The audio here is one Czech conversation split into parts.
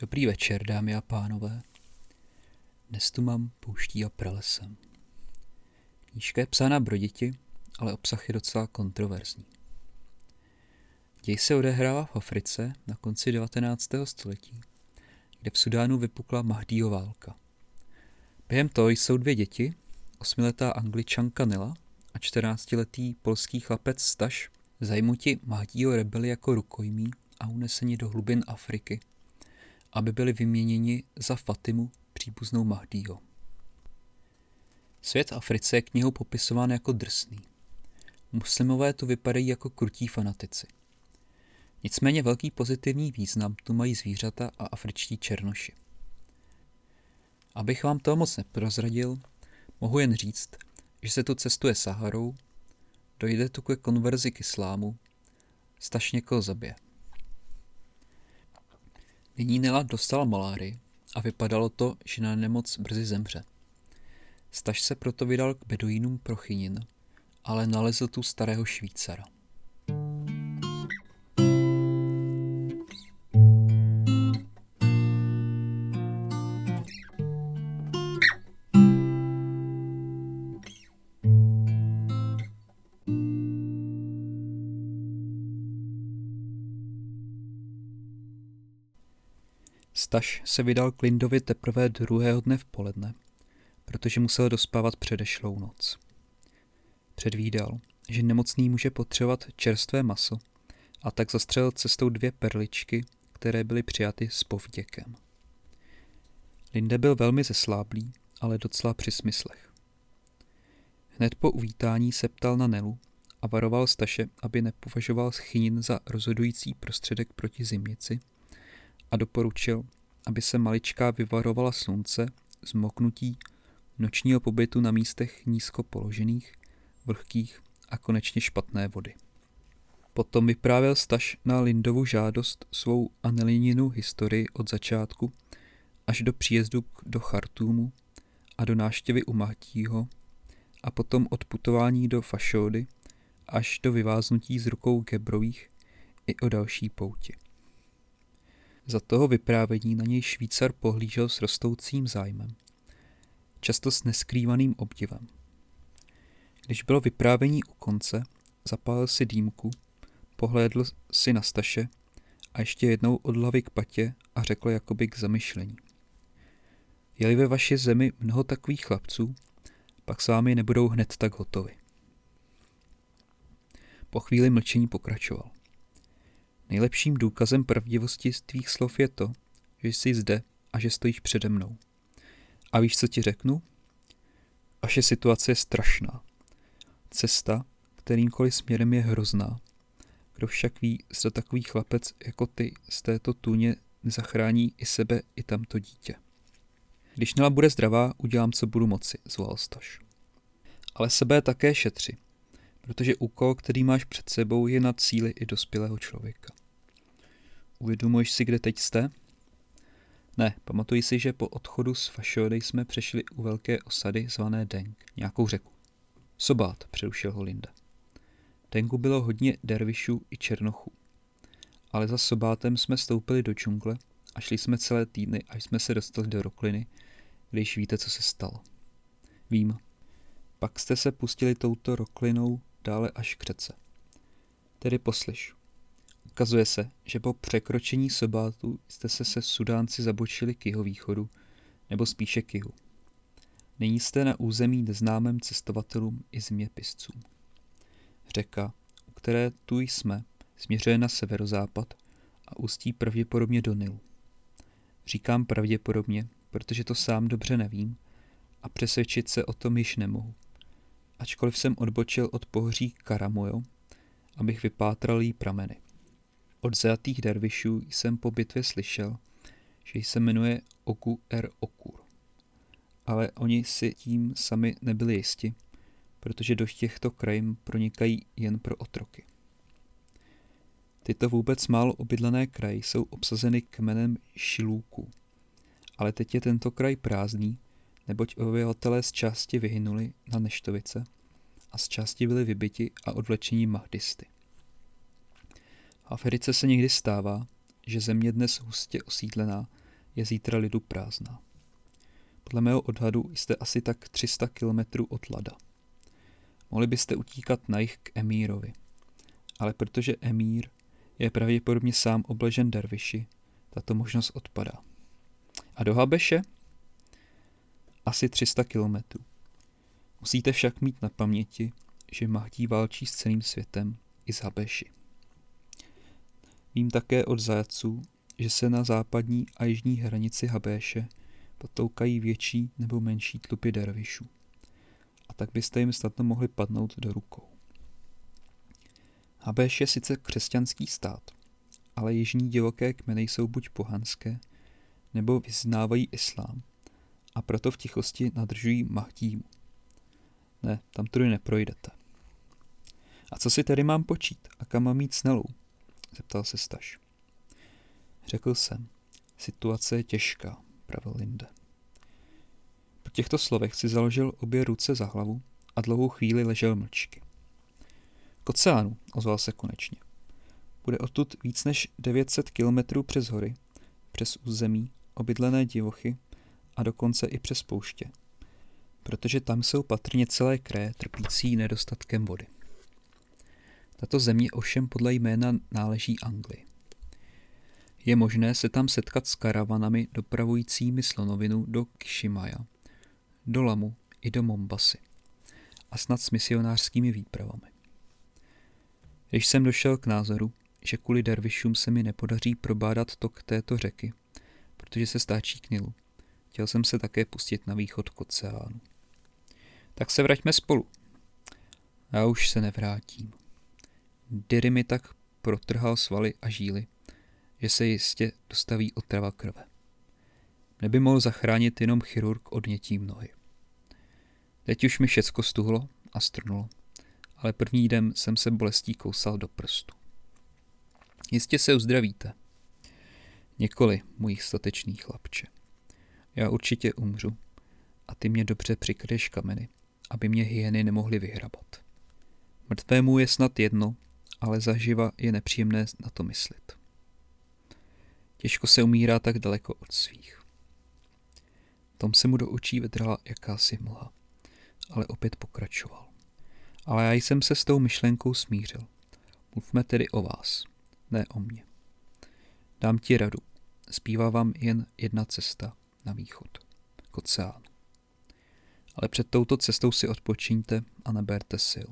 Dobrý večer, dámy a pánové. Dnes tu mám pouští a pralesem. Knížka je psána pro děti, ale obsah je docela kontroverzní. Děj se odehrává v Africe na konci 19. století, kde v Sudánu vypukla Mahdího válka. Během toho jsou dvě děti, osmiletá angličanka Nela a 14-letý polský chlapec Staš, zajmuti Mahdího rebeli jako rukojmí a uneseni do hlubin Afriky – aby byli vyměněni za Fatimu, příbuznou Mahdího. Svět Africe je knihou popisován jako drsný. Muslimové tu vypadají jako krutí fanatici. Nicméně velký pozitivní význam tu mají zvířata a afričtí černoši. Abych vám to moc neprozradil, mohu jen říct, že se tu cestuje Saharou, dojde tu ke konverzi k islámu, staž někoho zabije. Nyní Nela dostala malárii a vypadalo to, že na nemoc brzy zemře. Staž se proto vydal k beduínům pro chynin, ale nalezl tu starého Švýcara. Staš se vydal k Lindovi teprve druhého dne v poledne, protože musel dospávat předešlou noc. Předvídal, že nemocný může potřebovat čerstvé maso a tak zastřelil cestou dvě perličky, které byly přijaty s povděkem. Linde byl velmi zesláblý, ale docela při smyslech. Hned po uvítání se ptal na Nelu a varoval Staše, aby nepovažoval chynin za rozhodující prostředek proti zimnici a doporučil, aby se maličká vyvarovala slunce, zmoknutí, nočního pobytu na místech nízko položených, vlhkých a konečně špatné vody. Potom vyprávěl Staš na Lindovu žádost svou Anelininu historii od začátku až do příjezdu do Chartúmu a do náštěvy u Mahtího a potom od putování do Fašody až do vyváznutí z rukou Gebrových i o další poutě. Za toho vyprávění na něj Švýcar pohlížel s rostoucím zájmem, často s neskrývaným obdivem. Když bylo vyprávění u konce, zapálil si dýmku, pohlédl si na Staše a ještě jednou od hlavy k patě a řekl jakoby k zamyšlení. Je-li ve vaší zemi mnoho takových chlapců, pak s vámi nebudou hned tak hotovi. Po chvíli mlčení pokračoval. Nejlepším důkazem pravdivosti tvých slov je to, že jsi zde a že stojíš přede mnou. A víš, co ti řeknu? Vaše situace je strašná. Cesta, kterýmkoliv směrem je hrozná. Kdo však ví, zda takový chlapec jako ty z této tůně nezachrání i sebe, i tamto dítě. Když Nela bude zdravá, udělám, co budu moci, zvolal Staš. Ale sebe také šetři, protože úkol, který máš před sebou, je nad cíly i dospělého člověka. Uvědomuješ si, kde teď jste? Ne, pamatuji si, že po odchodu z Fašody jsme přešli u velké osady zvané Deng, nějakou řeku. Sobát, přerušil ho Linda. Dengu bylo hodně dervišů i černochů. Ale za Sobátem jsme stoupili do džungle a šli jsme celé týdny, až jsme se dostali do Rokliny, když víte, co se stalo. Vím. Pak jste se pustili touto Roklinou dále až k řece. Tedy poslyš. Ukazuje se, že po překročení Sobátu jste se se Sudánci zabočili k jeho východu, nebo spíše k jihu. Nyní jste na území neznámém cestovatelům i zeměpiscům. Řeka, u které tu jsme, směřuje na severozápad a ústí pravděpodobně do Nilu. Říkám pravděpodobně, protože to sám dobře nevím a přesvědčit se o tom již nemohu. Ačkoliv jsem odbočil od pohoří Karamojo, abych vypátral jí prameny. Od zajatých dervišů jsem po bitvě slyšel, že se jmenuje Oku er Okur. Ale oni si tím sami nebyli jisti, protože do těchto krajin pronikají jen pro otroky. Tyto vůbec málo obydlené kraje jsou obsazeny kmenem Šilůků. Ale teď je tento kraj prázdný, neboť obyvatelé z části vyhynuli na Neštovice a z části byli vybiti a odvlečení mahdisty. V Africe se někdy stává, že země dnes hustě osídlená je zítra lidu prázdná. Podle mého odhadu jste asi tak 300 kilometrů od Lada. Mohli byste utíkat na jich k Emírovi. Ale protože Emír je pravděpodobně sám obležen derviši, tato možnost odpadá. A do Habeše? Asi 300 kilometrů. Musíte však mít na paměti, že Mahdí válčí s celým světem i z Habeši. Vím také od zajaců, že se na západní a jižní hranici Habéše potoukají větší nebo menší tlupy dervišů. A tak byste jim snadno mohli padnout do rukou. Habéš je sice křesťanský stát, ale jižní divoké kmeny jsou buď pohanské, nebo vyznávají islám a proto v tichosti nadržují Mahdímu. Ne, tam tudy neprojdete. A co si tedy mám počít a kam mám mít snelou? Zeptal se Staš. Řekl jsem, situace je těžká, pravil Linde. Po těchto slovech si založil obě ruce za hlavu a dlouhou chvíli ležel mlčky. K oceánu, ozval se konečně. Bude odtud víc než 900 kilometrů přes hory, přes území, obydlené divochy a dokonce i přes pouště, protože tam jsou patrně celé kraje trpící nedostatkem vody. Tato země ovšem podle jména náleží Anglii. Je možné se tam setkat s karavanami dopravujícími slonovinu do Kishimaja, do Lamu i do Mombasy a snad s misionářskými výpravami. Když jsem došel k názoru, že kvůli dervišům se mi nepodaří probádat tok této řeky, protože se stáčí k Nilu, chtěl jsem se také pustit na východ k oceánu. Tak se vraťme spolu. Já už se nevrátím. Diry mi tak protrhal svaly a žíly, že se jistě dostaví otrava krve. Neby mohl zachránit jenom chirurg odnětím nohy. Teď už mi všecko stuhlo a strnulo, ale první den jsem se bolestí kousal do prstu. Jistě se uzdravíte. Nikoli, můj statečný chlapče. Já určitě umřu a ty mě dobře přikryješ kameny, aby mě hyeny nemohly vyhrabat. Mrtvému je snad jedno, ale zaživa je nepříjemné na to myslet. Těžko se umírá tak daleko od svých. Tom se mu do očí vedrala jakási mlha, ale opět pokračoval. Ale já jsem se s tou myšlenkou smířil. Mluvme tedy o vás, ne o mně. Dám ti radu. Zbývá vám jen jedna cesta na východ, k oceánu. Ale před touto cestou si odpočiňte a neberte sil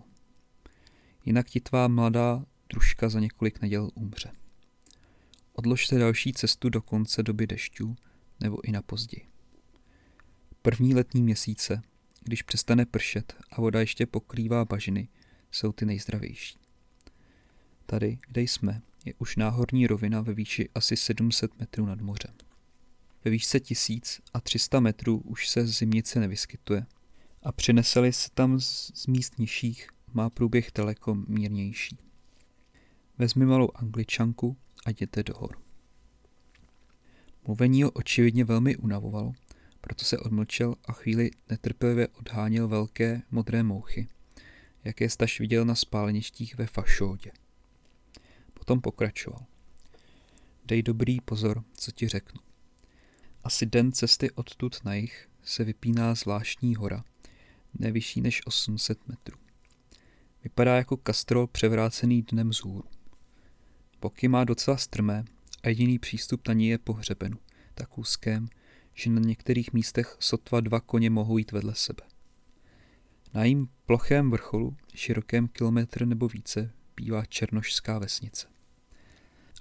jinak ti tvá mladá družka za několik neděl umře. Odložte další cestu do konce doby dešťů nebo i na později. První letní měsíce, když přestane pršet a voda ještě pokrývá bažiny, jsou ty nejzdravější. Tady, kde jsme, je už náhorní rovina ve výši asi 700 metrů nad mořem. Ve výšce 1300 metrů už se zimnice nevyskytuje a přineseli se tam z míst nižších má průběh daleko mírnější. Vezmi malou angličanku a jděte do hor. Mluvení ho očividně velmi unavovalo, proto se odmlčel a chvíli netrpělivě odháněl velké modré mouchy, jaké staž viděl na spáleništích ve Fašódě. Potom pokračoval. Dej dobrý pozor, co ti řeknu. Asi den cesty odtud na jich se vypíná zvláštní hora, nevyšší než 800 metrů. Vypadá jako kastrol převrácený dnem z hůru. Boky má docela strmé a jediný přístup na ní je po hřebenu, tak úzkém, že na některých místech sotva dva koně mohou jít vedle sebe. Na jím plochém vrcholu, širokém kilometr nebo více, bývá černošská vesnice.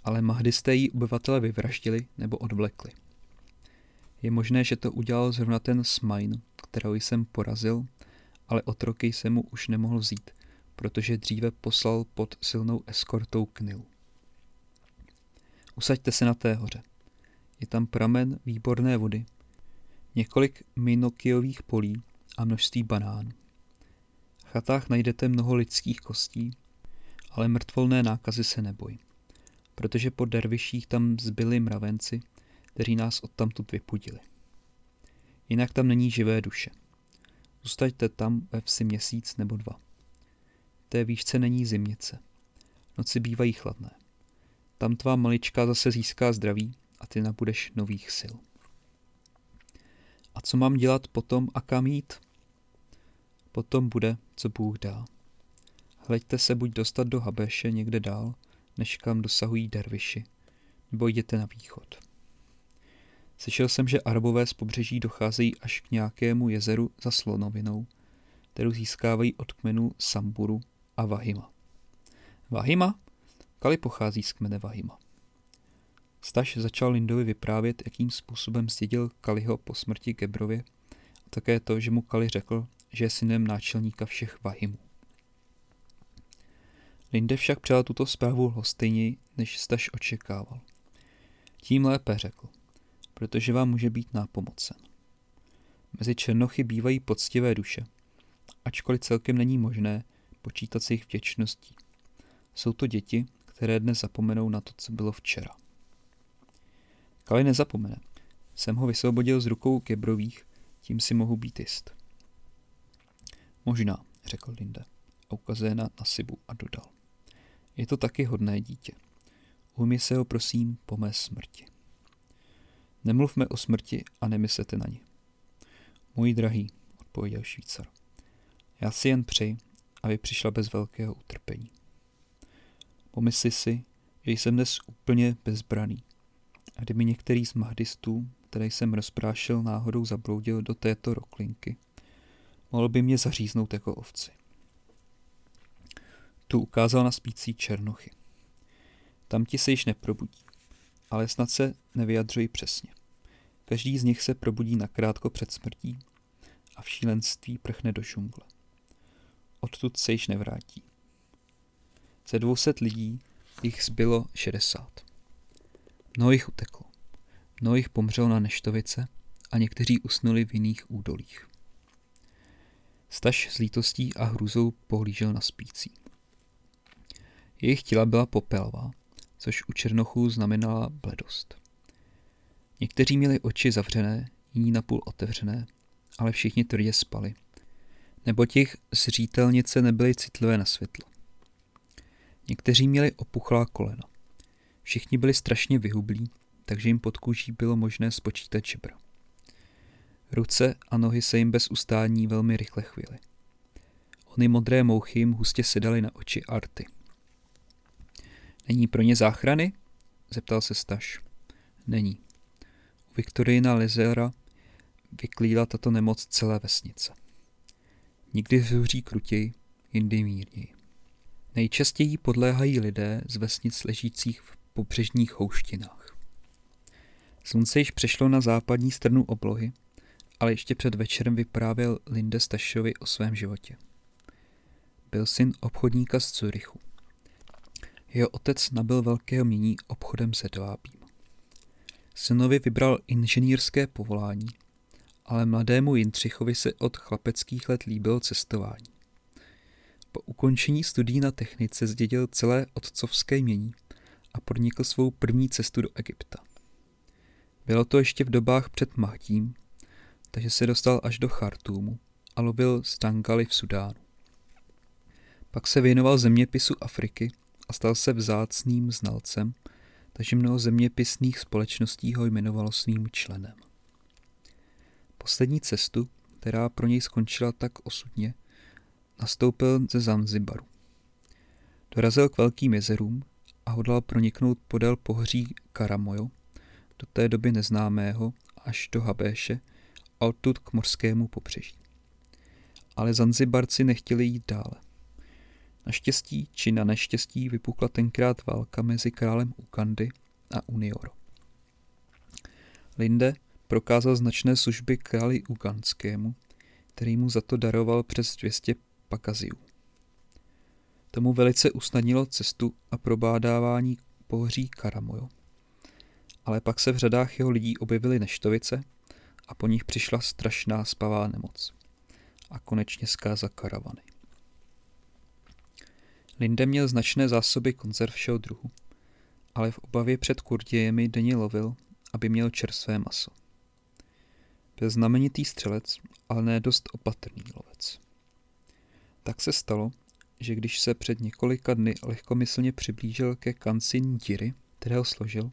Ale mahdisté jí obyvatele vyvraždili nebo odvlekli. Je možné, že to udělal zrovna ten Smajn, kterou jsem porazil, ale otroky jsem mu už nemohl vzít, protože dříve poslal pod silnou eskortou k Nilu. Usaďte se na té hoře. Je tam pramen výborné vody, několik minokiových polí a množství banánů. V chatách najdete mnoho lidských kostí, ale mrtvolné nákazy se neboj, protože po derviších tam zbyli mravenci, kteří nás odtamtud vypudili. Jinak tam není živé duše. Zůstaňte tam ve vsi měsíc nebo dva té výšce není zimnice. Noci bývají chladné. Tam tvá malička zase získá zdraví a ty nabudeš nových sil. A co mám dělat potom a kam jít? Potom bude, co Bůh dá. Hleďte se buď dostat do Habéše někde dál, než kam dosahují derviši, nebo jděte na východ. Slyšel jsem, že Arabové z pobřeží docházejí až k nějakému jezeru za slonovinou, kterou získávají od kmenů Samburu a Vahima. Vahima? Kali pochází z kmene Vahima. Staš začal Lindovi vyprávět, jakým způsobem zdědil Kaliho po smrti Gebrově a také to, že mu Kali řekl, že je synem náčelníka všech Vahimů. Linde však přijal tuto zprávu hostejněji, než Staš očekával. Tím lépe řekl, protože vám může být nápomocen. Mezi černochy bývají poctivé duše, ačkoliv celkem není možné počítat se jejich věčností. Jsou to děti, které dnes zapomenou na to, co bylo včera. Kali nezapomene. Jsem ho vysvobodil z rukou Gebrových, tím si mohu být jist. Možná, řekl Linde a ukazuje na Nasibu a dodal. Je to taky hodné dítě. Ujmi se ho prosím po mé smrti. Nemluvme o smrti a nemyslete na ní. Můj drahý, odpověděl Švýcar. Já si jen přeji, aby přišla bez velkého utrpení. Pomysli si, že jsem dnes úplně bezbraný. A kdyby některý z mahdistů, které jsem rozprášil, náhodou zabloudil do této roklinky, mohl by mě zaříznout jako ovci. Tu ukázal na spící černochy. Tam ti se již neprobudí, ale snad se nevyjadřují přesně. Každý z nich se probudí nakrátko před smrtí a v šílenství prchne do žungle. Odtud se již nevrátí. Ze dvouset lidí jich zbylo šedesát. Mnoho jich uteklo. Mnoho jich pomřelo na neštovice a někteří usnuli v jiných údolích. Staž s lítostí a hrůzou pohlížel na spící. Jejich těla byla popelová, což u černochů znamenala bledost. Někteří měli oči zavřené, jiní napůl otevřené, ale všichni tvrdě spali. Nebo těch zřítelnice nebyly citlivé na světlo. Někteří měli opuchlá kolena. Všichni byli strašně vyhublí, takže jim pod kůží bylo možné spočítat žebra. Ruce a nohy se jim bez ustání velmi rychle chvíli. Ony modré mouchy jim hustě sedaly na oči Arty. Není pro ně záchrany? zeptal se Staš. Není. U Viktorina Lezera vyklíla tato nemoc celé vesnice. Nikdy zuří krutěji, jindy mírněji. Nejčastěji podléhají lidé z vesnic ležících v pobřežních houštinách. Slunce již přešlo na západní stranu oblohy, ale ještě před večerem vyprávěl Linde Stašovi o svém životě. Byl syn obchodníka z Curychu. Jeho otec nabil velkého mění obchodem se dvábím. Synovi vybral inženýrské povolání, ale mladému Jindřichovi se od chlapeckých let líbilo cestování. Po ukončení studií na technice zdědil celé otcovské mění a podnikl svou první cestu do Egypta. Bylo to ještě v dobách před Mahdím, takže se dostal až do Chartúmu a lovil stangali v Sudánu. Pak se věnoval zeměpisu Afriky a stal se vzácným znalcem, takže mnoho zeměpisných společností ho jmenovalo svým členem. Poslední cestu, která pro něj skončila tak osudně, nastoupil ze Zanzibaru. Dorazil k velkým jezerům a hodlal proniknout podél pohoří Karamojo, do té doby neznámého, až do Habéše a odtud k mořskému pobřeží. Ale Zanzibarci nechtěli jít dále. Naštěstí či na neštěstí vypukla tenkrát válka mezi králem Ukandy a Unioro. Linde prokázal značné služby králi Uganskému, který mu za to daroval přes 200 pakaziů. Tomu velice usnadnilo cestu a probádávání pohoří Karamojo. Ale pak se v řadách jeho lidí objevily neštovice a po nich přišla strašná spavá nemoc. A konečně zkáza karavany. Linde měl značné zásoby konzerv všeho druhu, ale v obavě před kurdějemi denně lovil, aby měl čerstvé maso. Byl znamenitý střelec, ale ne dost opatrný lovec. Tak se stalo, že když se před několika dny lehkomyslně přiblížil ke kancin díry, kterého složil,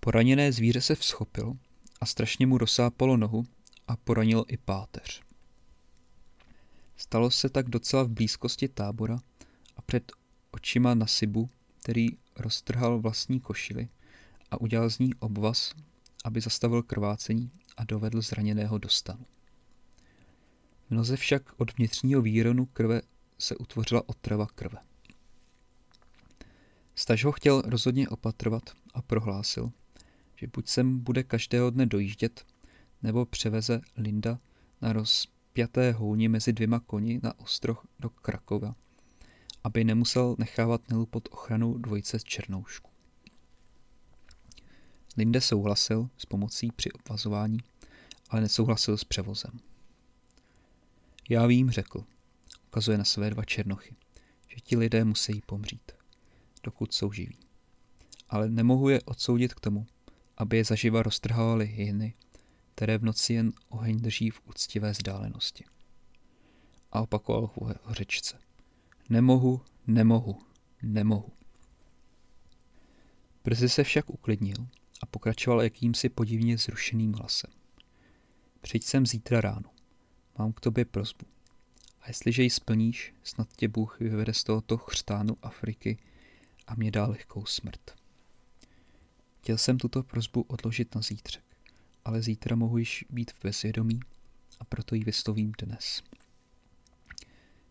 poraněné zvíře se vzchopilo a strašně mu rozsápalo nohu a poranil i páteř. Stalo se tak docela v blízkosti tábora a před očima Nasibu, který roztrhal vlastní košily a udělal z ní obvaz, aby zastavil krvácení a dovedl zraněného do stanu. Mnoze však od vnitřního výronu krve se utvořila otrava krve. Staž ho chtěl rozhodně opatrovat a prohlásil, že buď sem bude každého dne dojíždět, nebo převeze Linda na rozpjaté houni mezi dvěma koni na ostroh do Krakova, aby nemusel nechávat Nelu pod ochranou dvojice z černoušku. Linde souhlasil s pomocí při obvazování, ale nesouhlasil s převozem. Já vím, řekl, ukazuje na své dva černochy, že ti lidé musí pomřít, dokud jsou živí. Ale nemohu je odsoudit k tomu, aby je zaživa roztrhávali hyny, které v noci jen oheň drží v úctivé vzdálenosti. A opakoval ho řečce. Nemohu, nemohu, nemohu. Brzy se však uklidnil a pokračoval jakýmsi podivně zrušeným hlasem. Přijď sem zítra ráno. Mám k tobě prozbu. A jestliže ji splníš, snad tě Bůh vyvede z tohoto chřtánu Afriky a mě dá lehkou smrt. Chtěl jsem tuto prozbu odložit na zítřek, ale zítra mohu již být v bezvědomí a proto ji vyslovím dnes.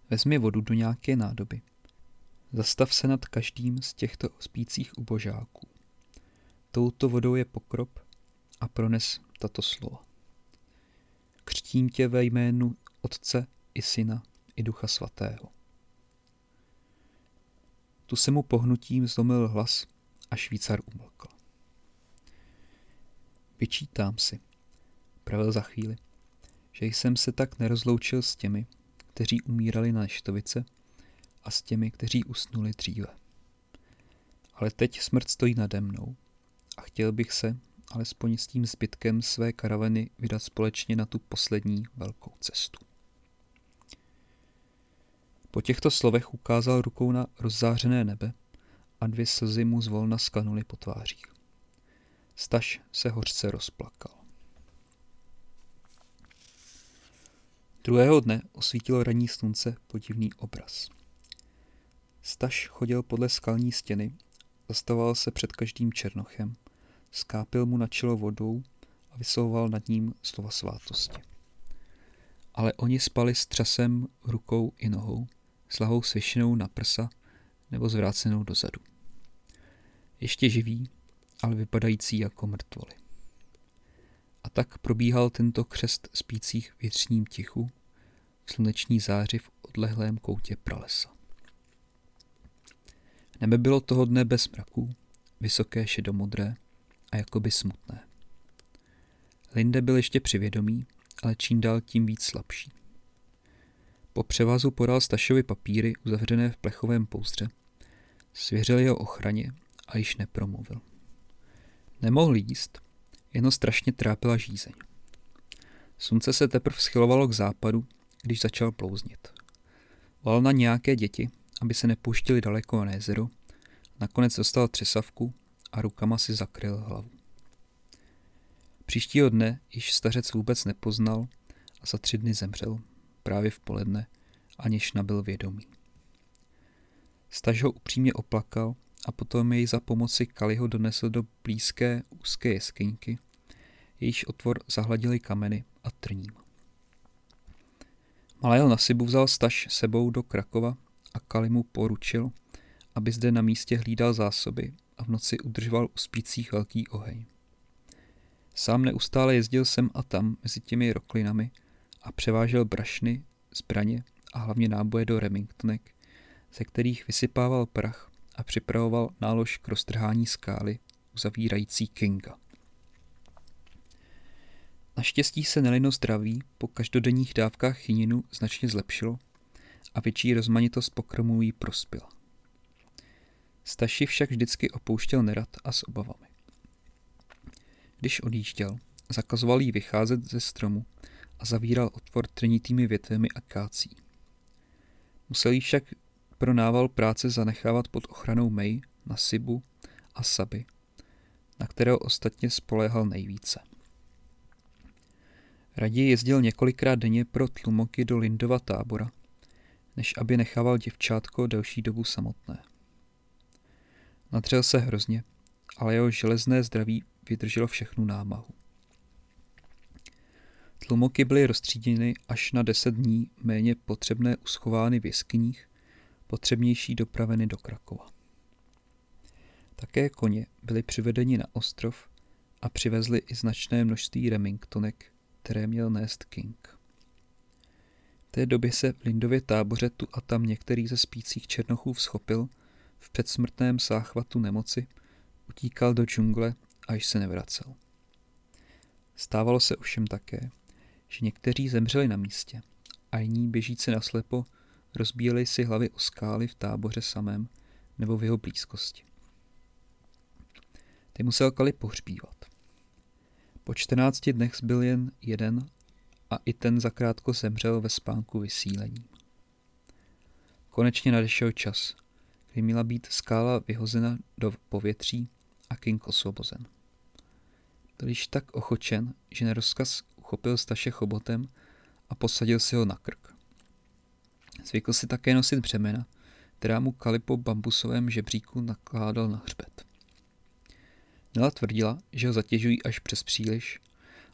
Vezmi vodu do nějaké nádoby. Zastav se nad každým z těchto spících ubožáků. Touto vodou je pokrop a prones tato slova. Křtím tě ve jménu Otce i Syna i Ducha Svatého. Tu se mu pohnutím zlomil hlas a švýcar umlkl. Vyčítám si, pravil za chvíli, že jsem se tak nerozloučil s těmi, kteří umírali na neštovice a s těmi, kteří usnuli dříve. Ale teď smrt stojí nade mnou a chtěl bych se, alespoň s tím zbytkem své karavany, vydat společně na tu poslední velkou cestu. Po těchto slovech ukázal rukou na rozzářené nebe a dvě slzy mu zvolna skanuly po tvářích. Staš se hořce rozplakal. Druhého dne osvítilo ranní slunce podivný obraz. Staš chodil podle skalní stěny, zastavoval se před každým černochem, skápil mu na čelo vodou a vyslovoval nad ním slova svátosti. Ale oni spali s třasem rukou i nohou, s lahou svěšenou na prsa nebo zvrácenou dozadu. Ještě živí, ale vypadající jako mrtvoly. A tak probíhal tento křest spících větřním tichu, sluneční záři v odlehlém koutě pralesa. Nebe bylo toho dne bez mraků, vysoké šedomodré a jakoby smutné. Linde byl ještě přivědomý, ale čím dál tím víc slabší. Po převazu podal Stašovi papíry uzavřené v plechovém pouzdře, svěřil jeho ochraně a již nepromluvil. Nemohl jíst, jen strašně trápila žízeň. Slunce se teprve schylovalo k západu, když začal plouznit. Volal na nějaké děti, aby se nepouštili daleko na jezero, nakonec dostal třesavku a rukama si zakryl hlavu. Příštího dne již stařec vůbec nepoznal a za tři dny zemřel, právě v poledne, aniž nabil vědomí. Staž ho upřímně oplakal a potom jej za pomoci Kaliho donesl do blízké úzké jeskyňky, jejíž otvor zahladili kameny a trním. Malého Nasibu vzal Staš sebou do Krakova a Kali mu poručil, aby zde na místě hlídal zásoby a v noci udržoval u spících velký oheň. Sám neustále jezdil sem a tam mezi těmi roklinami a převážel brašny, zbraně a hlavně náboje do Remingtonek, ze kterých vysypával prach a připravoval nálož k roztrhání skály uzavírající Kinga. Naštěstí se Nelino zdraví po každodenních dávkách chyninu značně zlepšilo a větší rozmanitost pokrmů jí prospěla. Staši však vždycky opouštěl nerad a s obavami. Když odjížděl, zakazoval jí vycházet ze stromu a zavíral otvor trnitými větvemi akácí. Musel jí však pro nával práce zanechávat pod ochranou May, Nasibu a Saby, na kterého ostatně spoléhal nejvíce. Raději jezdil několikrát denně pro tlumoky do Lindova tábora, než aby nechával děvčátko delší dobu samotné. Natřel se hrozně, ale jeho železné zdraví vydrželo všechnu námahu. Tlumoky byly rozstříděny až na deset dní méně potřebné uschovány v jeskyních, potřebnější dopraveny do Krakova. Také koně byly přivedeni na ostrov a přivezli i značné množství remingtonek, které měl nést King. V té době se v Lindově táboře tu a tam některý ze spících černochů schopil v předsmrtném záchvatu nemoci, utíkal do džungle a již se nevracel. Stávalo se ovšem také, že někteří zemřeli na místě a jiní běžící naslepo rozbíjeli si hlavy o skály v táboře samém nebo v jeho blízkosti. Ty musel Kali pohřbívat. Po 14 dnech zbyl jen jeden a i ten zakrátko zemřel ve spánku vysílení. Konečně nadešel čas, kdy měla být skála vyhozena do povětří a King osvobozen. Byl již tak ochočen, že na rozkaz uchopil Staše chobotem a posadil si ho na krk. Zvykl si také nosit břemena, která mu Kali po bambusovém žebříku nakládal na hřbet. Nela tvrdila, že ho zatěžují až přes příliš,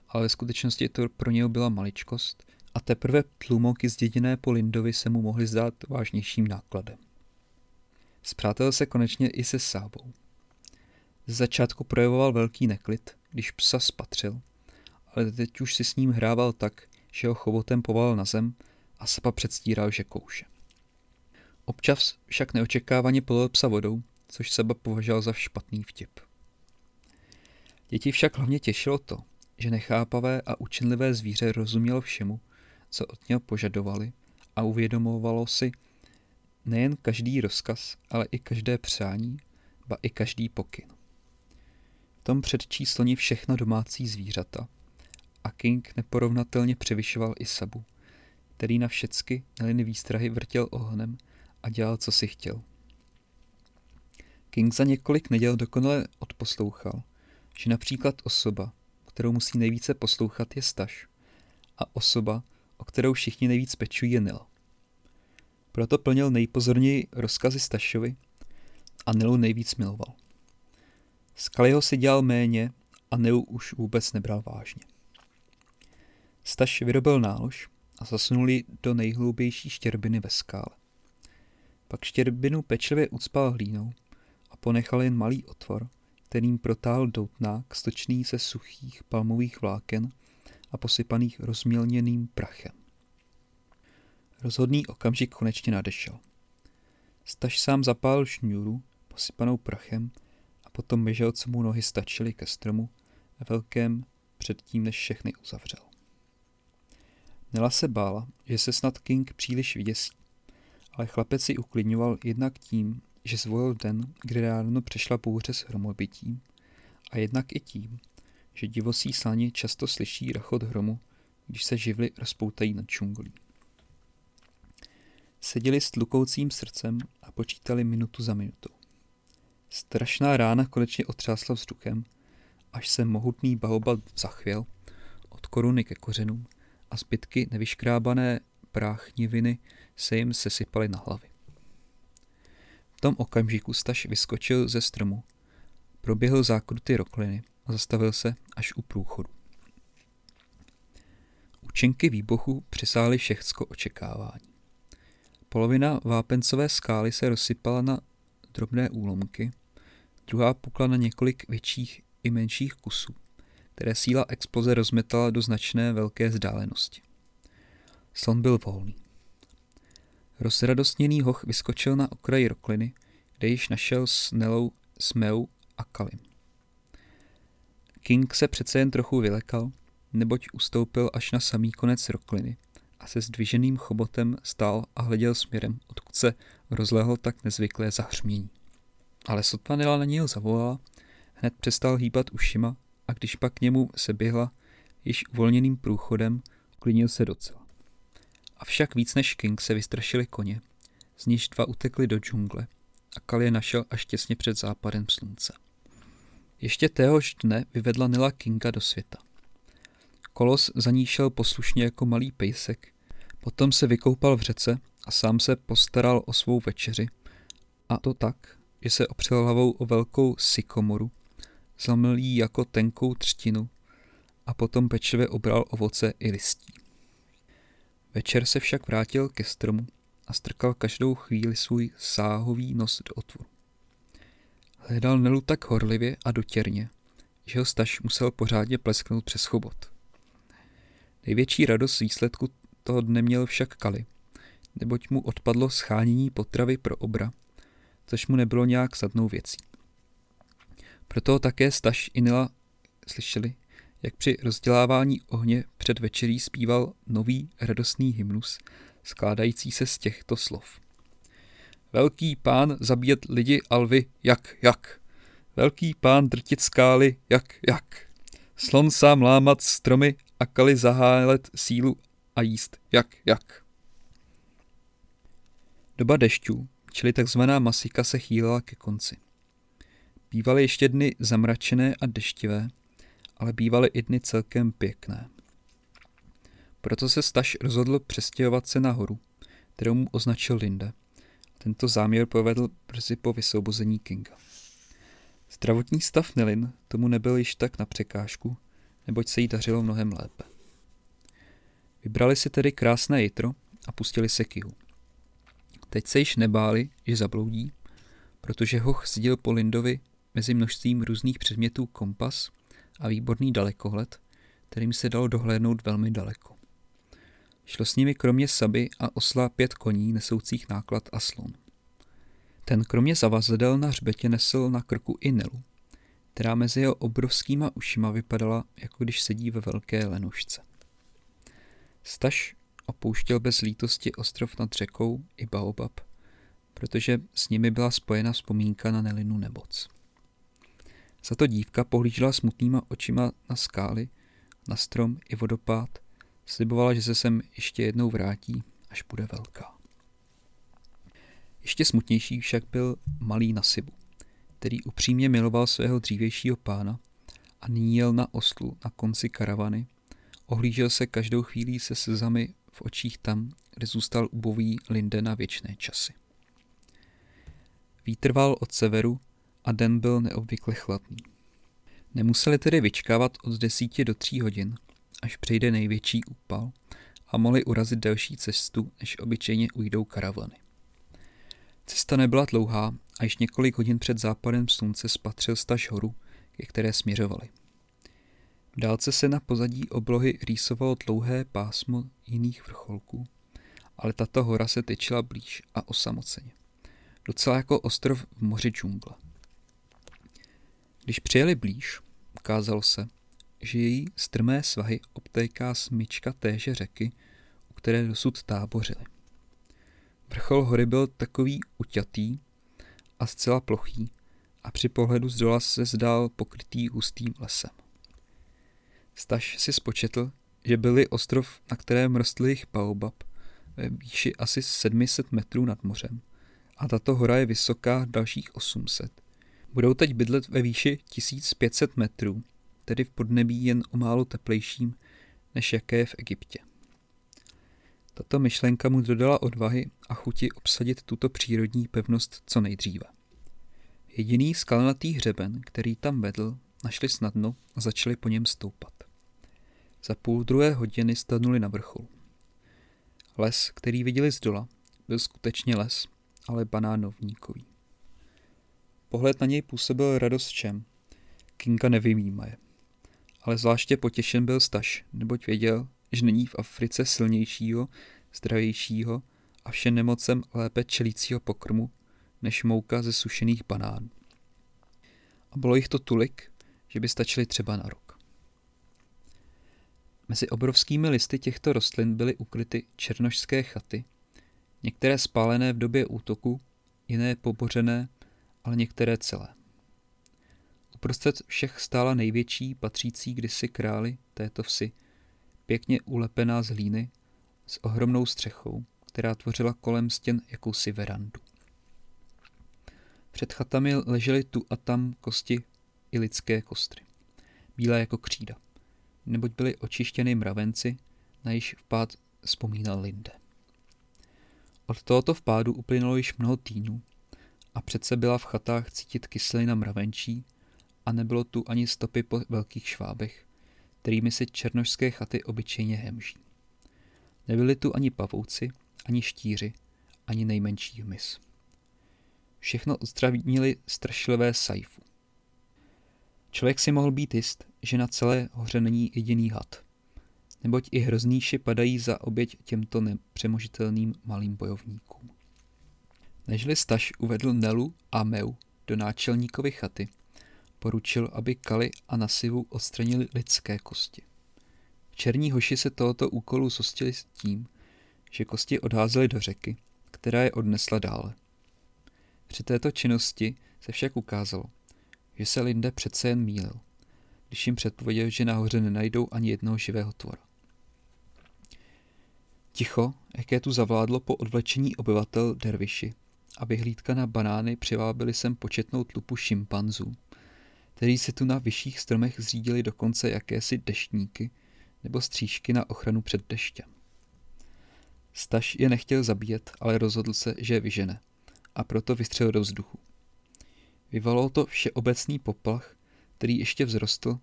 ale ve skutečnosti to pro něho byla maličkost a teprve tlumoky zděděné po Lindovi se mu mohly zdát vážnějším nákladem. Zpřátel se konečně i se Sábou. Z začátku projevoval velký neklid, když psa spatřil, ale teď už si s ním hrával tak, že ho chobotem povalil na zem a Sapa předstíral, že kouše. Občas však neočekávaně polil psa vodou, což Saba považoval za špatný vtip. Děti však hlavně těšilo to, že nechápavé a učinlivé zvíře rozumělo všemu, co od něho požadovali a uvědomovalo si nejen každý rozkaz, ale i každé přání, ba i každý pokyn. V tom předčísloni všechno domácí zvířata a King neporovnatelně převyšoval i Sabu, který na všecky neliny výstrahy vrtěl ohnem a dělal, co si chtěl. King za několik neděl dokonale odposlouchal že například osoba, kterou musí nejvíce poslouchat, je Staš a osoba, o kterou všichni nejvíc pečují, je Nil. Proto plnil nejpozorněji rozkazy Stašovi a Nilu nejvíc miloval. Skaliho si dělal méně a Nilu už vůbec nebral vážně. Staš vyrobil nálož a zasunul ji do nejhloubější štěrbiny ve skále. Pak štěrbinu pečlivě ucpal hlínou a ponechal jen malý otvor, kterým protáhl doutnák stočný ze suchých palmových vláken a posypaných rozmělněným prachem. Rozhodný okamžik konečně nadešel. Staž sám zapálil šňůru, posypanou prachem, a potom běžel, co mu nohy stačily ke stromu, ve velkém předtím, než všechny uzavřel. Nela se bála, že se snad King příliš vyděsí, ale chlapec si uklidňoval jednak tím, že zvolil den, kdy ráno přešla bouře s hromobytím a jednak i tím, že divosí slani často slyší rachot hromu, když se živly rozpoutají nad džunglí. Seděli s tlukoucím srdcem a počítali minutu za minutou. Strašná rána konečně otřásla vzduchem, až se mohutný baobab zachvěl od koruny ke kořenům a zbytky nevyškrábané práchniviny se jim sesypaly na hlavy. V tom okamžiku Staš vyskočil ze stromu, proběhl zákruty rokliny a zastavil se až u průchodu. Účinky výbuchu přesáhly všechno očekávání. Polovina vápencové skály se rozsypala na drobné úlomky, druhá pukla na několik větších i menších kusů, které síla exploze rozmetala do značné velké vzdálenosti. Slon byl volný. Rozradostněný hoch vyskočil na okraj rokliny, kde již našel s Nelou, Smeu a Kalim. King se přece jen trochu vylekal, neboť ustoupil až na samý konec rokliny a se zdviženým chobotem stál a hleděl směrem, odkud se rozlehl tak nezvyklé zahřmění. Ale sotva Nela na něj zavolala, hned přestal hýbat ušima a když pak k němu se běhla, již uvolněným průchodem, uklidnil se docela. Avšak víc než King se vystrašili koně, z níž dva utekli do džungle a Kal je našel až těsně před západem slunce. Ještě téhož dne vyvedla Nila Kinga do světa. Kolos za ní šel poslušně jako malý pejsek. Potom se vykoupal v řece a sám se postaral o svou večeři. A to tak, že se opřel hlavou o velkou sykomoru, zamil jí jako tenkou třtinu a potom pečlivě obral ovoce i listí. Večer se však vrátil ke stromu a strkal každou chvíli svůj sáhový nos do otvoru. Hledal Nelu tak horlivě a dotěrně, že ho staž musel pořádně plesknout přes chobot. Největší radost z výsledku toho dne měl však Kali, neboť mu odpadlo schánění potravy pro obra, což mu nebylo nějak sadnou věcí. Proto také Staš i Nila slyšeli, jak při rozdělávání ohně před večerí zpíval nový radostný hymnus, skládající se z těchto slov. Velký pán zabíjet lidi alvy, jak, jak. Velký pán drtit skály, jak, jak. Slon sám lámat stromy a kali zahálet sílu a jíst, jak, jak. Doba dešťů, čili takzvaná masika, se chýlila ke konci. Bývaly ještě dny zamračené a deštivé, ale bývaly i dny celkem pěkné. Proto se Staš rozhodl přestěhovat se nahoru, kterou mu označil Linde. Tento záměr povedl brzy po vysvobození Kinga. Zdravotní stav Nelin tomu nebyl již tak na překážku, neboť se jí dařilo mnohem lépe. Vybrali si tedy krásné jitro a pustili se k jihu. Teď se již nebáli, že zabloudí, protože Hoch zděl po Lindovi mezi množstvím různých předmětů kompas a výborný dalekohled, kterým se dalo dohlédnout velmi daleko. Šlo s nimi kromě Saby a osla pět koní nesoucích náklad a slon. Ten kromě zavazadel na hřbetě nesl na krku i Nelu, která mezi jeho obrovskýma ušima vypadala, jako když sedí ve velké lenušce. Staš opouštěl bez lítosti ostrov nad řekou i Baobab, protože s nimi byla spojena vzpomínka na Nelinu nemoc. Za to dívka pohlížela smutnýma očima na skály, na strom i vodopád, slibovala, že se sem ještě jednou vrátí, až bude velká. Ještě smutnější však byl malý Nasibu, který upřímně miloval svého dřívějšího pána a nyní jel na oslu na konci karavany, ohlížel se každou chvílí se slzami v očích tam, kde zůstal ubový Linde na věčné časy. Výtrval od severu a den byl neobvykle chladný. Nemuseli tedy vyčkávat od desíti do tří hodin, až přijde největší úpal a mohli urazit delší cestu, než obyčejně ujdou karavany. Cesta nebyla dlouhá a již několik hodin před západem slunce spatřil staž horu, ke které směřovali. V dálce se na pozadí oblohy rýsovalo dlouhé pásmo jiných vrcholků, ale tato hora se tyčila blíž a osamoceně. Docela jako ostrov v moři džungle. Když přijeli blíž, ukázalo se, že její strmé svahy obtéká smyčka téže řeky, u které dosud tábořili. Vrchol hory byl takový uťatý a zcela plochý a při pohledu z dola se zdál pokrytý hustým lesem. Staš si spočetl, že byli ostrov, na kterém rostl jich baobab, ve výši asi 700 metrů nad mořem a tato hora je vysoká dalších 800. Budou teď bydlet ve výši 1500 metrů, tedy v podnebí jen o málo teplejším, než jaké je v Egyptě. Tato myšlenka mu dodala odvahy a chuti obsadit tuto přírodní pevnost co nejdříve. Jediný skalnatý hřeben, který tam vedl, našli snadno a začali po něm stoupat. Za půl druhé hodiny stanuli na vrcholu. Les, který viděli z dola, byl skutečně les, ale banánovníkový. Pohled na něj působil radost čem. Kinga nevymýmaje. Ale zvláště potěšen byl Staš, neboť věděl, že není v Africe silnějšího, zdravějšího a všem nemocem lépe čelícího pokrmu, než mouka ze sušených banánů. A bylo jich to tolik, že by stačili třeba na rok. Mezi obrovskými listy těchto rostlin byly ukryty černošské chaty, některé spálené v době útoku, jiné pobořené ale některé celé. Uprostřed všech stála největší, patřící kdysi králi této vsi, pěkně ulepená z hlíny, s ohromnou střechou, která tvořila kolem stěn jakousi verandu. Před chatami ležely tu a tam kosti i lidské kostry, bílé jako křída. neboť byly očištěny mravenci, na již vpád vzpomínal Linde. Od tohoto vpádu uplynulo již mnoho týdnů a přece byla v chatách cítit kyselina mravenčí a nebylo tu ani stopy po velkých švábech, kterými si černožské chaty obyčejně hemží. Nebyli tu ani pavouci, ani štíři, ani nejmenší hmyz. Všechno odstravnili strašlivé sajfu. Člověk si mohl být jist, že na celé hoře není jediný had, neboť i hrozníši padají za oběť těmto nepřemožitelným malým bojovníkům. Nežli Staš uvedl Nelu a Meu do náčelníkovy chaty, poručil, aby Kali a Nasivu odstranili lidské kosti. Černí hoši se tohoto úkolu zostili s tím, že kosti odházeli do řeky, která je odnesla dále. Při této činnosti se však ukázalo, že se Linde přece jen mýlil, když jim předpověděl, že nahoře nenajdou ani jednoho živého tvora. Ticho, jaké tu zavládlo po odvlečení obyvatel derviši, a vyhlídka na banány přivábili sem početnou tlupu šimpanzů, kteří si tu na vyšších stromech zřídili dokonce jakési deštníky nebo střížky na ochranu před deštěm. Staš je nechtěl zabíjet, ale rozhodl se, že je vyžene a proto vystřelil do vzduchu. Vyvolalo to všeobecný poplach, který ještě vzrostl,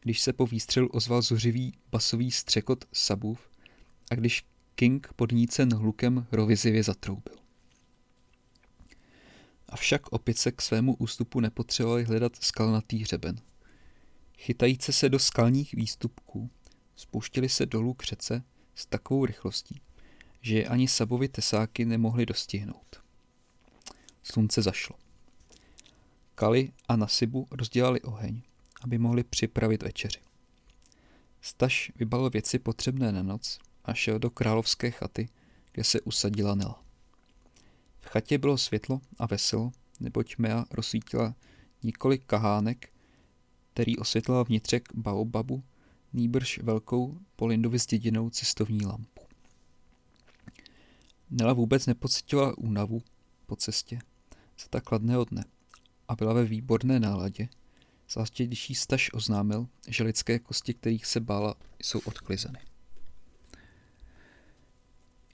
když se po výstřelu ozval zuřivý basový střekot sabův a když King podnícen hlukem rovizivě zatroubil. Avšak opice k svému ústupu nepotřebovali hledat skalnatý hřeben. Chytajíce se do skalních výstupků, spouštěli se dolů k řece s takovou rychlostí, že je ani sabovi tesáky nemohli dostihnout. Slunce zašlo. Kali a Nasibu rozdělali oheň, aby mohli připravit večeři. Staš vybalil věci potřebné na noc a šel do královské chaty, kde se usadila Nela. Chatě bylo světlo a veselo, neboť Mea rozsvítila několik kahánek, který osvětlila vnitřek baobabu, nýbrž velkou Polindovi zděděnou cestovní lampu. Nela vůbec nepocitovala únavu po cestě za tak kladného dne a byla ve výborné náladě, zvláště když jí Staš oznámil, že lidské kosti, kterých se bála, jsou odklizeny.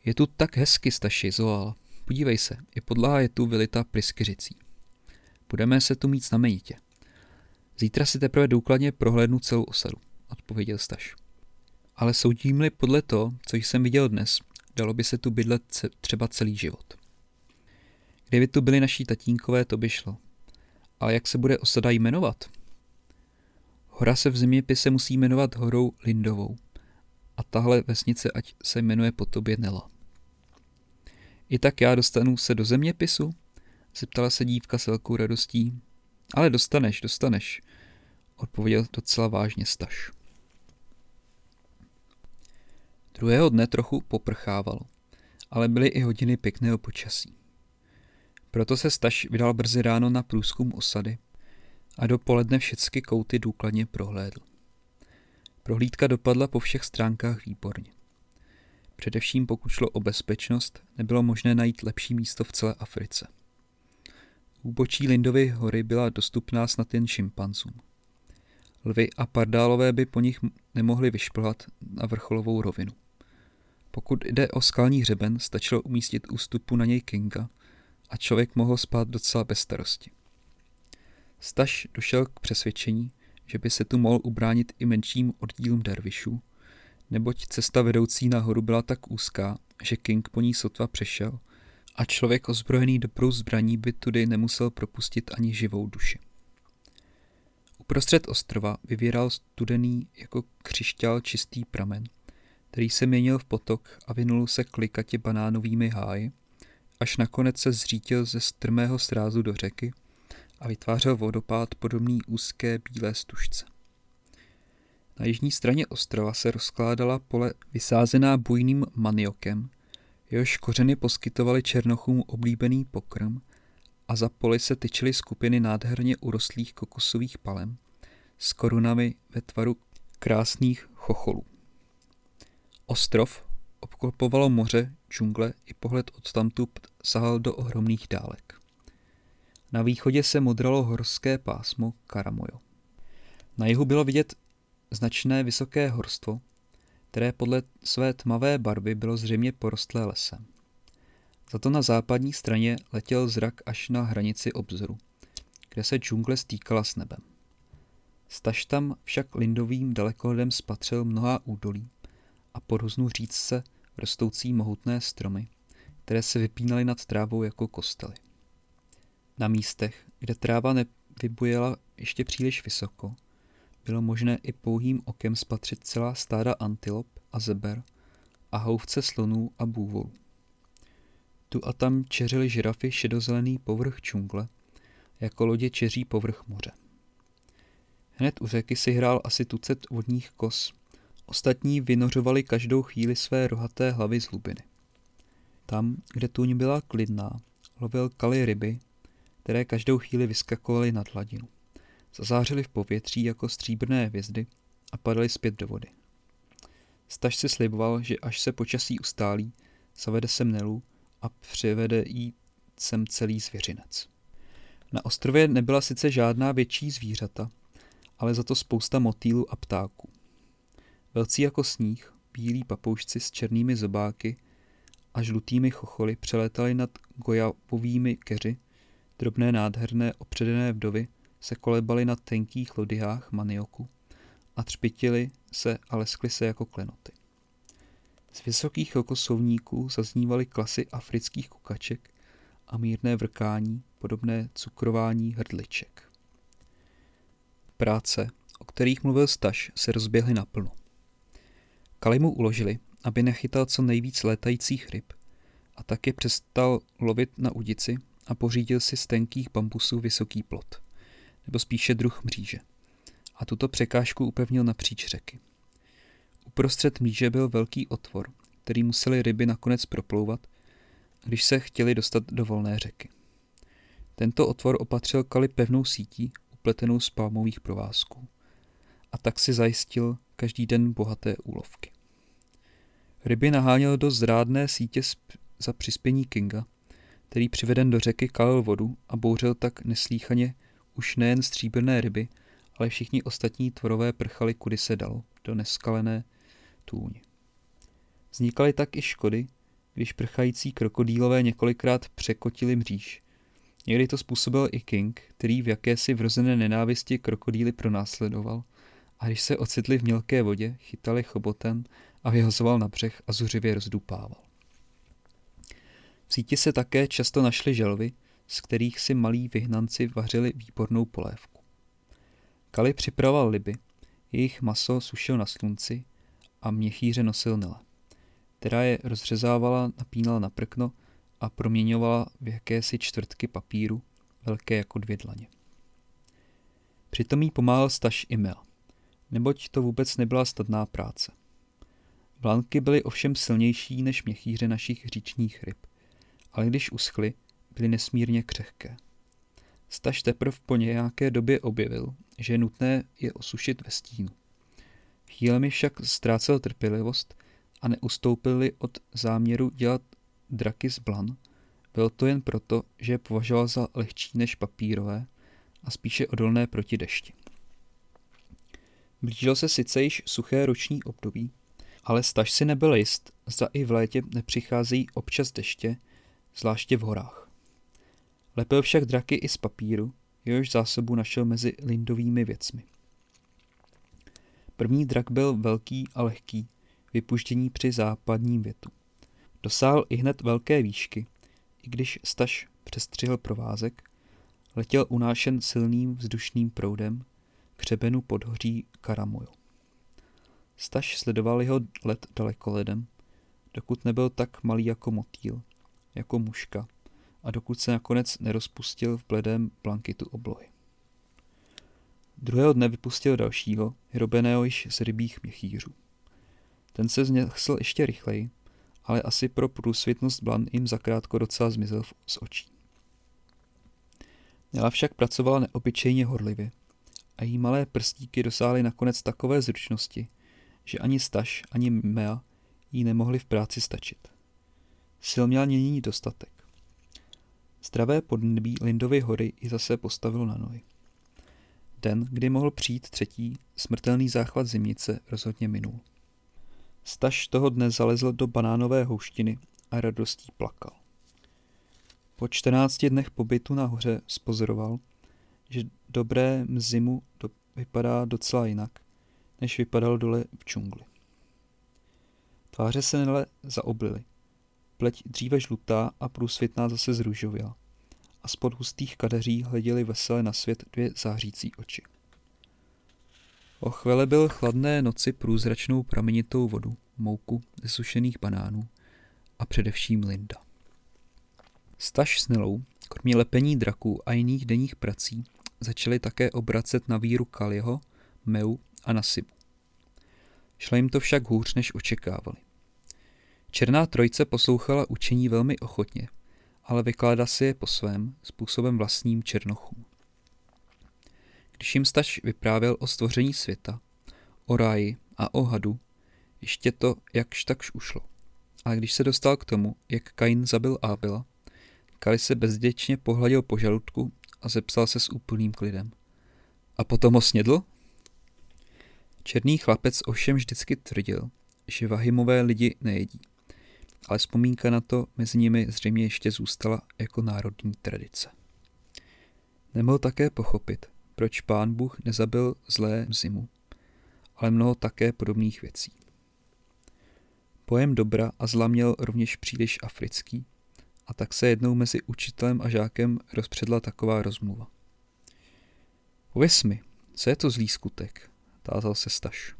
Je tu tak hezky, Staši, zoal. Podívej se, i podlaha je tu vylita pryskyřicí. Budeme se tu mít znamenitě. Zítra si teprve důkladně prohlédnu celou osadu, odpověděl Staš. Ale soudím-li podle toho, co jsem viděl dnes, dalo by se tu bydlet třeba celý život. Kdyby tu byli naší tatínkové, to by šlo. Ale jak se bude osada jmenovat? Hora se v zeměpise musí jmenovat horou Lindovou. A tahle vesnice ať se jmenuje po tobě Nela. I tak já dostanu se do zeměpisu? Zeptala se dívka s velkou radostí. Ale dostaneš, dostaneš, odpověděl docela vážně Staš. Druhého dne trochu poprchávalo, ale byly i hodiny pěkného počasí. Proto se Staš vydal brzy ráno na průzkum osady a dopoledne všechny kouty důkladně prohlédl. Prohlídka dopadla po všech stránkách výborně. Především pokud šlo o bezpečnost, nebylo možné najít lepší místo v celé Africe. Úbočí Lindovy hory byla dostupná snad jen šimpanzům. Lvy a pardálové by po nich nemohli vyšplhat na vrcholovou rovinu. Pokud jde o skalní hřeben, stačilo umístit ústupu na něj Kinga a člověk mohl spát docela bez starosti. Staš došel k přesvědčení, že by se tu mohl ubránit i menším oddílům dervišů, neboť cesta vedoucí nahoru byla tak úzká, že King po ní sotva přešel a člověk ozbrojený dobrou zbraní by tudy nemusel propustit ani živou duši. Uprostřed ostrova vyvíral studený jako křišťál čistý pramen, který se měnil v potok a vynul se klikatě banánovými háji, až nakonec se zřítil ze strmého srázu do řeky a vytvářel vodopád podobný úzké bílé stužce. Na jižní straně ostrova se rozkládala pole vysázená bujným maniokem, jehož kořeny poskytovaly černochům oblíbený pokrm a za poli se tyčily skupiny nádherně urostlých kokosových palem s korunami ve tvaru krásných chocholů. Ostrov obklopovalo moře, džungle i pohled od tamtu sahal do ohromných dálek. Na východě se modralo horské pásmo Karamojo. Na jihu bylo vidět značné vysoké horstvo, které podle své tmavé barvy bylo zřejmě porostlé lesem. Za to na západní straně letěl zrak až na hranici obzoru, kde se džungle stýkala s nebem. Staž tam však lindovým dalekohledem spatřil mnoha údolí a poroznu říct se rostoucí mohutné stromy, které se vypínaly nad trávou jako kostely. Na místech, kde tráva nevybujela ještě příliš vysoko, bylo možné i pouhým okem spatřit celá stáda antilop a zeber a houvce slonů a bůvolů. Tu a tam čeřily žirafy šedozelený povrch džungle, jako lodě čeří povrch moře. Hned u řeky si hrál asi tucet vodních kos. Ostatní vynořovali každou chvíli své rohaté hlavy z hlubiny. Tam, kde tuň byla klidná, lovil kali ryby, které každou chvíli vyskakovaly nad hladinu. Zazářily v povětří jako stříbrné hvězdy a padaly zpět do vody. Staž si sliboval, že až se počasí ustálí, zavede sem Nelu a přivede jí sem celý zvěřinec. Na ostrově nebyla sice žádná větší zvířata, ale za to spousta motýlů a ptáků. Velcí jako sníh, bílí papoušci s černými zobáky a žlutými chocholy přelétali nad gojavovými keři, drobné nádherné opředené vdovy se kolebaly na tenkých lodyhách manioku a třpitili se a leskly se jako klenoty. Z vysokých kokosovníků zaznívaly klasy afrických kukaček a mírné vrkání, podobné cukrování hrdliček. Práce, o kterých mluvil Staš, se rozběhly naplno. Kalimu uložili, aby nechytal co nejvíc létajících ryb a taky přestal lovit na udici a pořídil si z tenkých bambusů vysoký plot, nebo spíše druh mříže. A tuto překážku upevnil napříč řeky. Uprostřed mříže byl velký otvor, který museli ryby nakonec proplouvat, když se chtěli dostat do volné řeky. Tento otvor opatřil Kali pevnou sítí, upletenou z palmových provázků. A tak si zajistil každý den bohaté úlovky. Ryby naháněl do zrádné sítě za přispění Kinga, který přiveden do řeky kalil vodu a bouřil tak neslíchaně už nejen stříbrné ryby, ale všichni ostatní tvorové prchali kudy se dalo, do neskalené tůně. Vznikaly tak i škody, když prchající krokodýlové několikrát překotili mříž. Někdy to způsobil i King, který v jakési vrozené nenávisti krokodýly pronásledoval a když se ocitli v mělké vodě, chytali chobotem a vyhazoval na břeh a zuřivě rozdupával. V síti se také často našly želvy, z kterých si malí vyhnanci vařili výbornou polévku. Kali připravoval liby, jejich maso sušil na slunci a měchýře nosil Nele která je rozřezávala, napínala na prkno a proměňovala v jakési čtvrtky papíru, velké jako dvě dlaně. Přitom jí pomáhal Staš i Mel, neboť to vůbec nebyla stadná práce. Blanky byly ovšem silnější než měchýře našich říčních ryb, ale když uschly, byly nesmírně křehké. Staš teprve po nějaké době objevil, že je nutné je osušit ve stínu. Chvílemi však ztrácel trpělivost a neustoupili od záměru dělat draky z blan, bylo to jen proto, že je považoval za lehčí než papírové a spíše odolné proti dešti. Blížilo se sice již suché roční období, ale staž si nebyl jist, zda i v létě nepřicházejí občas deště, zvláště v horách. Lepil však draky i z papíru, jehož zásobu našel mezi lindovými věcmi. První drak byl velký a lehký, vypuštění při západním větu. Dosáhl i hned velké výšky, i když staž přestřihl provázek, letěl unášen silným vzdušným proudem k hřebenu podhoří Karamojo. Staž sledoval jeho let dalekoledem, dokud nebyl tak malý jako motýl, jako muška a dokud se nakonec nerozpustil v bledém blankitu oblohy. Druhého dne vypustil dalšího, hrobeného již z rybích měchýřů. Ten se zněsl ještě rychleji, ale asi pro průsvitnost Blan jim zakrátko docela zmizel z očí. Nela však pracovala neobyčejně horlivě a její malé prstíky dosáhly nakonec takové zručnosti, že ani Staš, ani Mea jí nemohli v práci stačit. Sil měl nyní dostatek. Zdravé podnebí Lindovy hory ji zase postavilo na nohy. Den, kdy mohl přijít třetí, smrtelný záchvat zimnice rozhodně minul. Staš toho dne zalezl do banánové houštiny a radostí plakal. Po 14 dnech pobytu na hoře spozoroval, že dobré zimu do, vypadá docela jinak, než vypadal dole v džungli. Tváře se nele zaoblily. Pleť dříve žlutá a průsvětná zase zružověla a spod hustých kadeří hleděly vesele na svět dvě zářící oči. Ochvele byl chladné noci průzračnou pramenitou vodu, mouku ze sušených banánů a především Linda. Staž s Nelou, kromě lepení draků a jiných denních prací, začali také obracet na víru Kaliho, Meu a Nasibu. Šlo jim to však hůř, než očekávali. Černá trojce poslouchala učení velmi ochotně, ale vykládá si je po svém, způsobem vlastním černochům. Když jim Staš vyprávěl o stvoření světa, o ráji a o hadu, ještě to jakž takž ušlo. Ale když se dostal k tomu, jak Kain zabil Ábela, Kali se bezděčně pohladil po žaludku a zepsal se s úplným klidem. A potom ho snědl? Černý chlapec ovšem vždycky tvrdil, že vahimové lidi nejedí, ale vzpomínka na to mezi nimi zřejmě ještě zůstala jako národní tradice. Nemohl také pochopit, proč pán Bůh nezabil zlé zimu, ale mnoho také podobných věcí. Pojem dobra a zla měl rovněž příliš africký, a tak se jednou mezi učitelem a žákem rozpředla taková rozmluva. Pověz mi, co je to zlý skutek? tázal se Staš.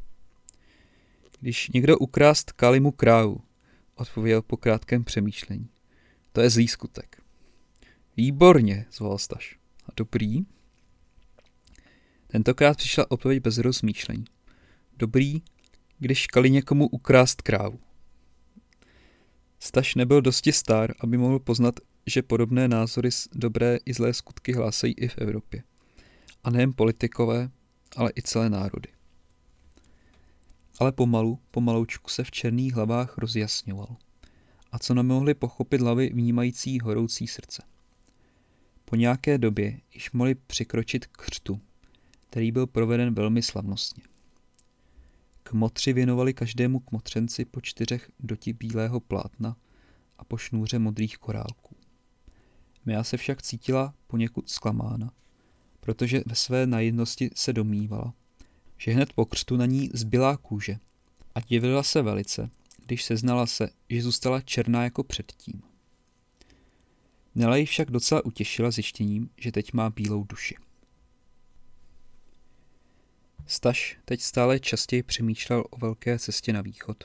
Když někdo ukrást Kalimu krávu, odpověděl po krátkém přemýšlení. To je zlý skutek. Výborně, zvolal Staš. A dobrý? Tentokrát přišla odpověď bez rozmýšlení. Dobrý, když Kali někomu ukrást krávu. Staš nebyl dosti star, aby mohl poznat, že podobné názory dobré i zlé skutky hlásají i v Evropě. A nejen politikové, ale i celé národy. Ale pomalu, pomaloučku se v černých hlavách rozjasňoval. A co nemohli pochopit hlavy vnímající horoucí srdce. Po nějaké době již mohli přikročit k křtu, který byl proveden velmi slavnostně. Kmotři věnovali každému kmotřenci po čtyřech doti bílého plátna a po šnůře modrých korálků. Mia se však cítila poněkud zklamána, protože ve své najednosti se domývala, že hned po křtu na ní zbylá kůže a divila se velice, když seznala se, že zůstala černá jako předtím. Nela ji však docela utěšila zjištěním, že teď má bílou duši. Staš teď stále častěji přemýšlel o velké cestě na východ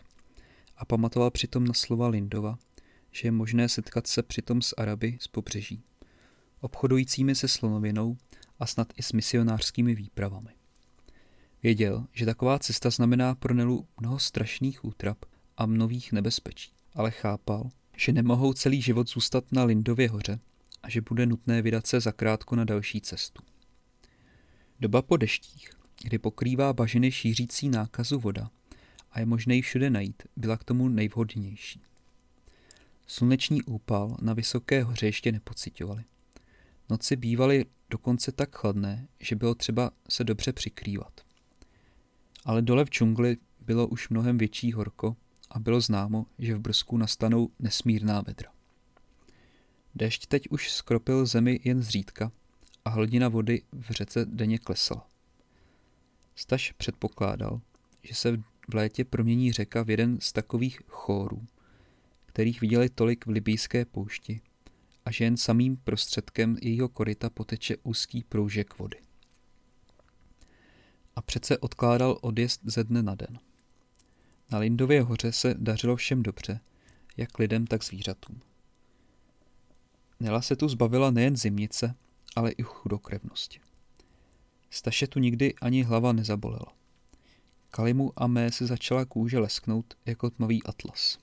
a pamatoval přitom na slova Lindova, že je možné setkat se přitom s Araby z pobřeží, obchodujícími se slonovinou a snad i s misionářskými výpravami. Věděl, že taková cesta znamená pro Nelu mnoho strašných útrap a mnohých nebezpečí, ale chápal, že nemohou celý život zůstat na Lindově hoře a že bude nutné vydat se zakrátko na další cestu. Doba po deštích kdy pokrývá bažiny šířící nákazu voda a je možné ji všude najít, byla k tomu nejvhodnější. Sluneční úpal na vysoké hoře ještě nepocitovali. Noci bývaly dokonce tak chladné, že bylo třeba se dobře přikrývat. Ale dole v džungli bylo už mnohem větší horko a bylo známo, že v brzku nastanou nesmírná vedra. Dešť teď už skropil zemi jen zřídka a hladina vody v řece denně klesala. Staš předpokládal, že se v létě promění řeka v jeden z takových chórů, kterých viděli tolik v libijské poušti, a že jen samým prostředkem jejího koryta poteče úzký proužek vody. A přece odkládal odjezd ze dne na den. Na Lindově hoře se dařilo všem dobře, jak lidem, tak zvířatům. Nela se tu zbavila nejen zimnice, ale i chudokrevnosti. Staše tu nikdy ani hlava nezabolela. Kalimu a mé se začala kůže lesknout jako tmavý atlas.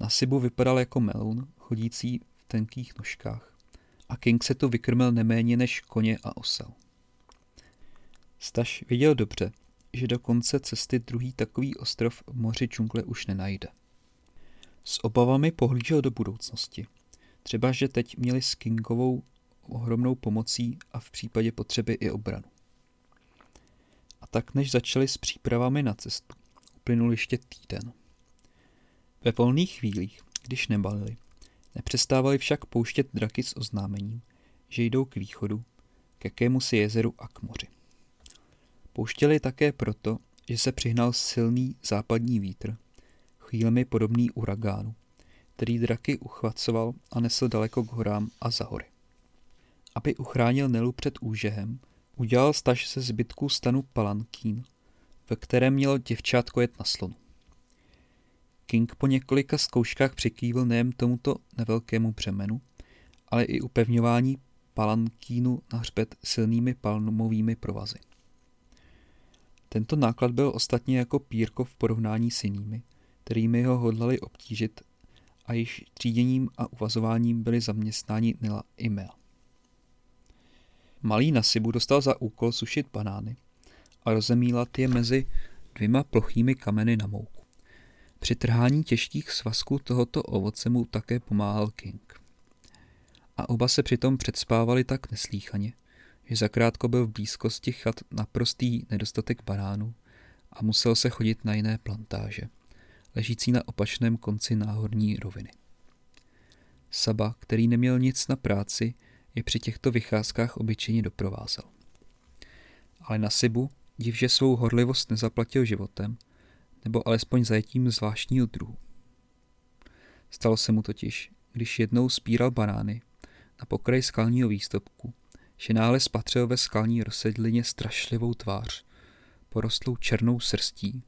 Na Sibu vypadal jako melun, chodící v tenkých nožkách. A King se tu vykrmil neméně než koně a osel. Staš viděl dobře, že do konce cesty druhý takový ostrov v moři džungle už nenajde. S obavami pohlížel do budoucnosti. Třeba, že teď měli s Kingovou ohromnou pomocí a v případě potřeby i obranu. tak než začali s přípravami na cestu, uplynul ještě týden. Ve volných chvílích, když nebalili, nepřestávali však pouštět draky s oznámením, že jdou k východu, k jakému si jezeru a k moři. Pouštěli také proto, že se přihnal silný západní vítr, chvílemi podobný uragánu, který draky uchvacoval a nesl daleko k horám a za hory. Aby uchránil Nelu před úžehem, udělal staž ze zbytků stanu Palankín, ve kterém mělo děvčátko jet na slonu. King po několika zkouškách přikývil nejen tomuto nevelkému břemenu, ale i upevňování palankínu na hřbet silnými palmovými provazy. Tento náklad byl ostatně jako pírko v porovnání s jinými, kterými ho hodlali obtížit a již tříděním a uvazováním byli zaměstnáni Nila i Mea. Malý Nasibu dostal za úkol sušit banány a rozemílat je mezi dvěma plochými kameny na mouku. Při trhání těžkých svazků tohoto ovoce mu také pomáhal King. A oba se přitom předspávali tak neslíchaně, že zakrátko byl v blízkosti chat naprostý nedostatek banánů a musel se chodit na jiné plantáže, ležící na opačném konci náhorní roviny. Saba, který neměl nic na práci, je při těchto vycházkách obyčejně doprovázel. Ale na Sibu, div, že svou horlivost nezaplatil životem, nebo alespoň zajetím zvláštního druhu. Stalo se mu totiž, když jednou spíral banány na pokraji skalního výstupku, že náhle spatřil ve skalní rozsedlině strašlivou tvář, porostlou černou srstí,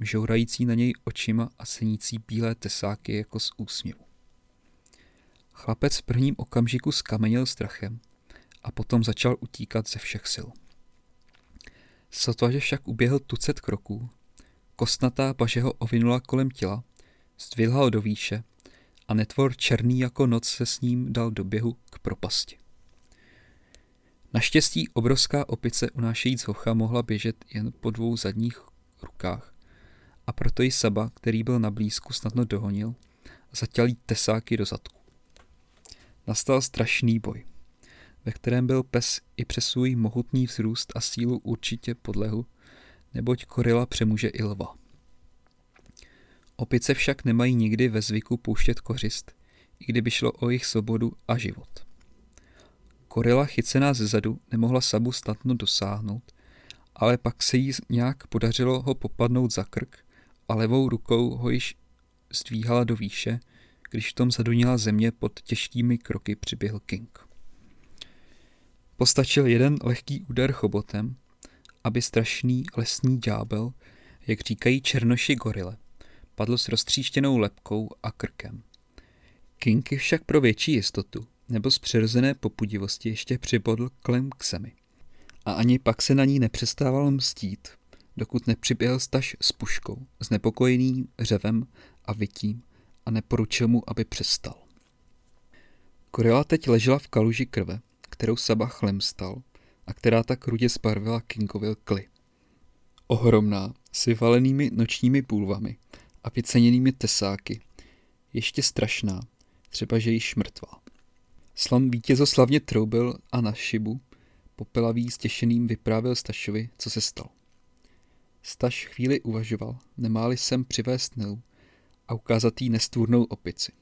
žourající na něj očima a senící bílé tesáky jako z úsměvu. Chlapec v prvním okamžiku skamenil strachem a potom začal utíkat ze všech sil. Sotva, že však uběhl tucet kroků, kostnatá paže ho ovinula kolem těla, zdvihla ho do výše a netvor černý jako noc se s ním dal do běhu k propasti. Naštěstí obrovská opice unášejíc hocha mohla běžet jen po dvou zadních rukách a proto ji Saba, který byl na blízku, snadno dohonil a zatěl tesáky do zadku. Nastal strašný boj, ve kterém byl pes i přes svůj mohutný vzrůst a sílu určitě podlehu, neboť korila přemůže i lva. Opice však nemají nikdy ve zvyku pouštět kořist, i kdyby šlo o jejich svobodu a život. Korila chycená ze zadu nemohla Sabu snadno dosáhnout, ale pak se jí nějak podařilo ho popadnout za krk a levou rukou ho již zdvíhala do výše, když v tom zadunila země pod těžkými kroky přiběhl King. Postačil jeden lehký úder chobotem, aby strašný lesní ďábel, jak říkají černoši gorile, padl s roztříštěnou lepkou a krkem. King však pro větší jistotu nebo z přirozené popudivosti ještě přibodl klem k zemi. A ani pak se na ní nepřestával mstít, dokud nepřiběhl staž s puškou, s nepokojeným řevem a vytím a neporučil mu, aby přestal. Korila teď ležela v kaluži krve, kterou Saba chlemstal a která tak rudě sbarvila Kingovil kly. Ohromná, s vyvalenými nočními půlvami a vyceněnými tesáky, ještě strašná, třeba že již mrtvá. Slam vítězoslavně troubil a na šibu, popelavý stěšeným vyprávěl Stašovi, co se stalo. Staš chvíli uvažoval, nemáli sem přivést Nilu a ukázat jí nestvůrnou opici.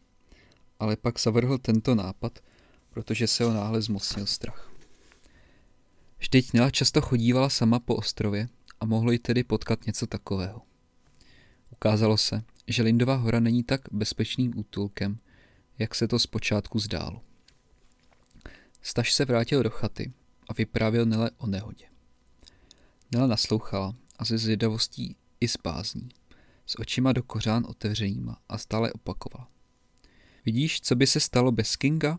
Ale pak zavrhl tento nápad, protože se ho náhle zmocnil strach. Vždyť Nila často chodívala sama po ostrově a mohlo jí tedy potkat něco takového. Ukázalo se, že Lindová hora není tak bezpečným útulkem, jak se to zpočátku zdálo. Staž se vrátil do chaty a vyprávěl Nele o nehodě. Nela naslouchala a ze zvědavostí i s bázní, s očima do kořán otevřenýma a stále opakovala. Vidíš, co by se stalo bez Kinga?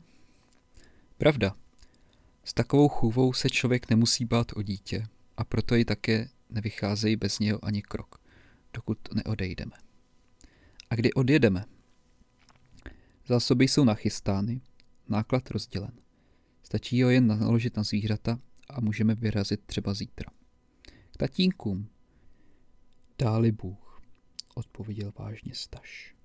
Pravda. S takovou chůvou se člověk nemusí bát o dítě a proto ji také nevycházejí bez něho ani krok, dokud neodejdeme. A kdy odjedeme? Zásoby jsou nachystány, náklad rozdělen. Stačí ho jen naložit na zvířata a můžeme vyrazit třeba zítra. K tatínkům. Dáli Bůh, odpověděl vážně Staš.